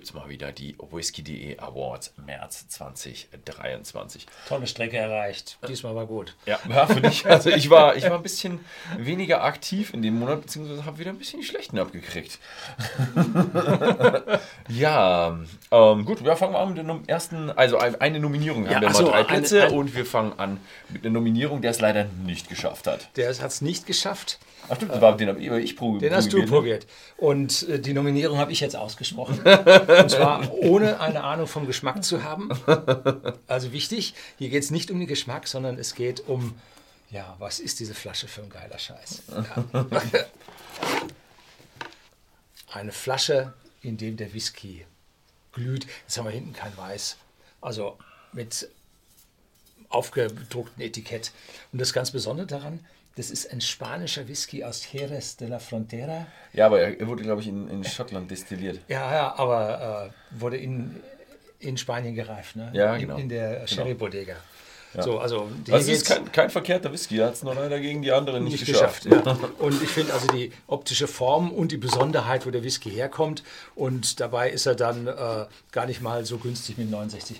gibt es mal wieder die Whisky.de Awards März 2023. Tolle Strecke erreicht. Diesmal war gut. Ja, ja für dich. Also ich war, ich war ein bisschen weniger aktiv in dem Monat, beziehungsweise habe wieder ein bisschen die schlechten abgekriegt. ja, ähm, gut, wir fangen an mit dem ersten, also eine Nominierung haben Ja, wir ach mal so, drei eine- Plätze ein- und wir fangen an mit einer Nominierung, der es leider nicht geschafft hat. Der hat es nicht geschafft. Ach stimmt, war, den habe ich, ich probiert. Den hast du ne? probiert. Und äh, die Nominierung habe ich jetzt ausgesprochen. Und zwar ohne eine Ahnung vom Geschmack zu haben. Also wichtig, hier geht es nicht um den Geschmack, sondern es geht um, ja, was ist diese Flasche für ein geiler Scheiß? Ja. Eine Flasche, in dem der Whisky glüht. Jetzt haben wir hinten kein Weiß. Also mit aufgedruckten Etikett. Und das ganz Besondere daran, das ist ein spanischer Whisky aus Jerez de la Frontera. Ja, aber er wurde, glaube ich, in, in Schottland destilliert. Ja, ja, aber äh, wurde in, in Spanien gereift, ne? Ja, in, genau. in der Sherry Bodega. So, also hier Also es ist kein, kein verkehrter Whisky, er hat es nur leider gegen die anderen nicht, nicht geschafft. geschafft. ja. Und ich finde also die optische Form und die Besonderheit, wo der Whisky herkommt. Und dabei ist er dann äh, gar nicht mal so günstig mit 69,90.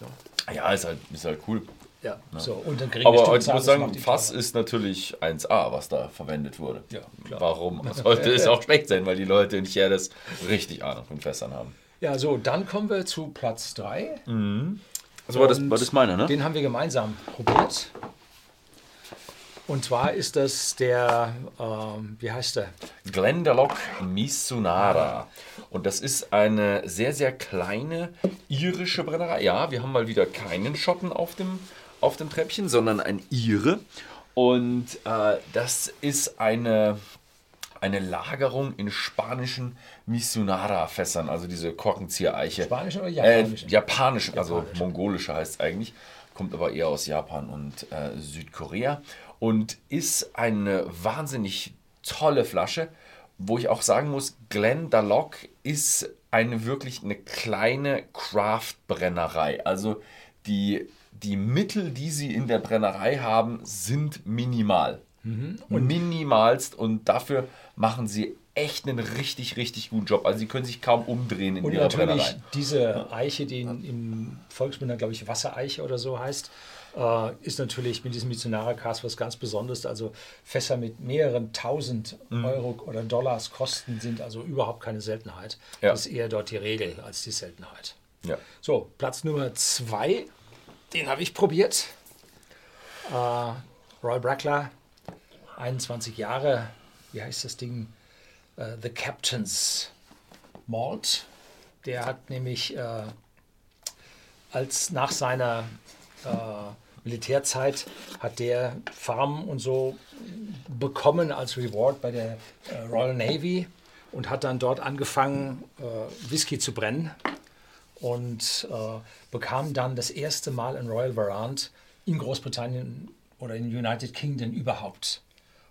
Ne? Ja, ist halt, ist halt cool. Ja, so. Und dann Aber ich muss das sagen, Fass ist natürlich 1A, was da verwendet wurde. Ja, klar. Warum sollte es auch schlecht sein? Weil die Leute in Cheres richtig Ahnung von Fässern haben. Ja, so, dann kommen wir zu Platz 3. Also war das, war das meiner, ne? Den haben wir gemeinsam probiert. Und zwar ist das der, ähm, wie heißt der? Glendalough Misunara. Und das ist eine sehr, sehr kleine irische Brennerei. Ja, wir haben mal wieder keinen Schotten auf dem, auf dem Treppchen, sondern ein Ire. Und äh, das ist eine, eine Lagerung in spanischen Misunara-Fässern, also diese Korkenziehereiche. Spanische oder Äh, japanische? japanische, also Japanische. mongolische heißt es eigentlich, kommt aber eher aus Japan und äh, Südkorea und ist eine wahnsinnig tolle Flasche, wo ich auch sagen muss, Glendalough ist eine wirklich eine kleine Craft-Brennerei. Also die, die Mittel, die sie in der Brennerei haben, sind minimal. Mhm. Minimalst und dafür machen sie echt einen richtig, richtig guten Job. Also sie können sich kaum umdrehen in Und ihrer natürlich Brennerei. diese Eiche, die in, im Volksmund, glaube ich, Wassereiche oder so heißt, äh, ist natürlich mit diesem Mitsunara-Cast was ganz Besonderes. Also Fässer mit mehreren tausend Mhm. Euro oder Dollars kosten sind also überhaupt keine Seltenheit. Ja. Das ist eher dort die Regel als die Seltenheit. Ja. So, Platz Nummer zwei, den habe ich probiert. Äh, Roy Brackler, 21 Jahre, wie heißt das Ding? Äh, The Captain's Malt. Der hat nämlich äh, als nach seiner äh, Militärzeit hat der Farm und so bekommen als Reward bei der äh, Royal Navy und hat dann dort angefangen, äh, Whisky zu brennen und äh, bekam dann das erste Mal ein Royal Warrant in Großbritannien oder in United Kingdom überhaupt.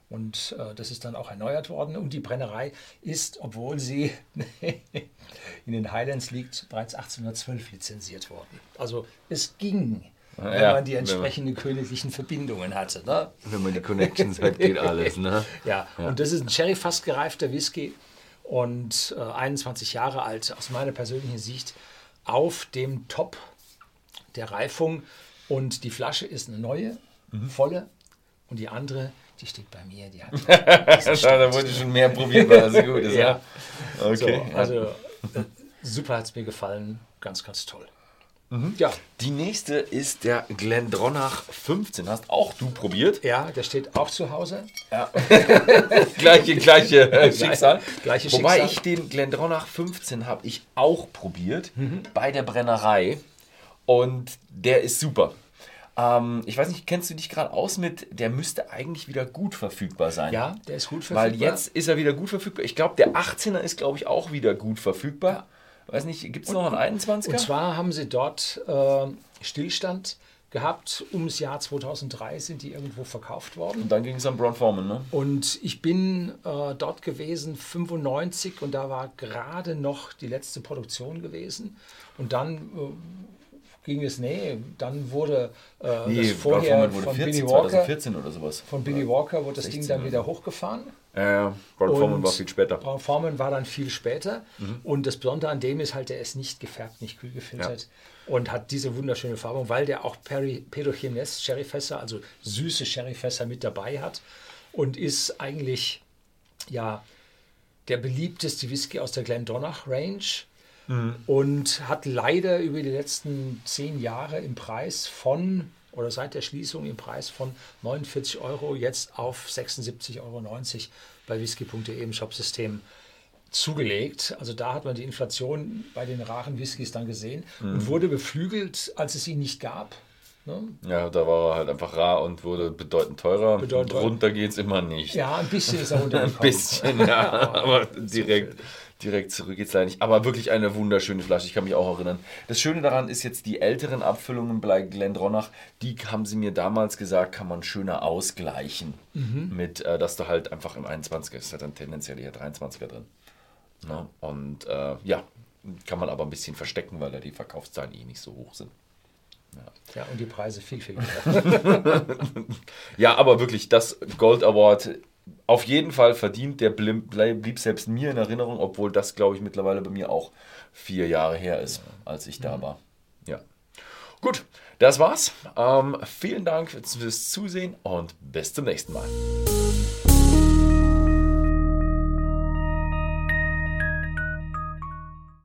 Und äh, das ist dann auch erneuert worden. Und die Brennerei ist, obwohl sie in den Highlands liegt, bereits 1812 lizenziert worden. Also es ging, wenn ja, man die wenn man- entsprechenden königlichen Verbindungen hatte. Ne? Wenn man die Connections hat, geht alles, ne? Ja, und das ist ein Sherry-Fass gereifter Whisky und äh, 21 Jahre alt, aus meiner persönlichen Sicht, auf dem Top der Reifung. Und die Flasche ist eine neue, volle. Und die andere, die steht bei mir, die hat. da wurde schon mehr probiert, weil das gut ist, ja. So, Okay. also äh, super hat es mir gefallen, ganz, ganz toll. Mhm. Ja, Die nächste ist der Glendronach 15. Hast auch du probiert? ja, der steht auch zu Hause. gleiche, gleiche äh, Schicksal. Gleiche Wobei Schicksal. ich den Glendronach 15 habe ich auch probiert Mhm. bei der Brennerei und der ist super. Ähm, ich weiß nicht, kennst du dich gerade aus mit, der müsste eigentlich wieder gut verfügbar sein. Ja, der ist gut verfügbar. Weil jetzt ist er wieder gut verfügbar. Ich glaube, der 18er ist, glaube ich, auch wieder gut verfügbar. Weiß nicht, gibt es noch einen 21er? Und zwar haben sie dort äh, Stillstand gehabt. Ums Jahr 2003 sind die irgendwo verkauft worden. und dann ging es an Brown Forman, ne? Und ich bin äh, dort gewesen, 95, und da war gerade noch die letzte Produktion gewesen. Und dann äh, ging es, nee, dann wurde äh, Nee, das vorher wurde von 14, Billy Walker, 2014 oder sowas. von Billy Walker wurde das 16 Ding dann wieder hochgefahren. Äh, Brown Forman Und war viel später. Braun Forman war dann viel später. Mhm. Und das Besondere an dem ist halt, der ist nicht gefärbt, nicht kühl gefiltert. Und hat diese wunderschöne Farbung, weil der auch Peri Pedochines Sherryfässer, also süße Sherryfässer mit dabei hat. Und ist eigentlich, ja, der beliebteste Whisky aus der Glendonach Range. Mhm. Und hat leider über die letzten zehn Jahre im Preis von, oder seit der Schließung im Preis von 49 Euro jetzt auf 76,90 Euro bei whisky.de im Shopsystem zugelegt. Also da hat man die Inflation bei den raren Whiskys dann gesehen Mhm. und wurde beflügelt, als es ihn nicht gab. Ne? Ja, da war er halt einfach rar und wurde bedeutend teurer. Bedeutend teurer. Runter geht es immer nicht. Ja, ein bisschen ist er Ein runtergekommen. bisschen, ja. aber direkt, direkt zurück geht's leider nicht. Aber wirklich eine wunderschöne Flasche. Ich kann mich auch erinnern. Das Schöne daran ist jetzt die älteren Abfüllungen bei Glendronach, die haben sie mir damals gesagt, kann man schöner ausgleichen. Mit, äh, dass du halt einfach im 21er ist, halt dann tendenziell eher 23er drin. Ne? Und äh, ja, kann man aber ein bisschen verstecken, weil da die Verkaufszahlen eh nicht so hoch sind. Ja, und die Preise viel, viel höher. Ja, aber wirklich, das Gold Award auf jeden Fall verdient. Der blieb, selbst mir in Erinnerung, obwohl das, glaube ich, mittlerweile bei mir auch vier Jahre her ist, als ich da war. Ja. Gut, das war's. Ähm, vielen Dank fürs Zusehen und bis zum nächsten Mal.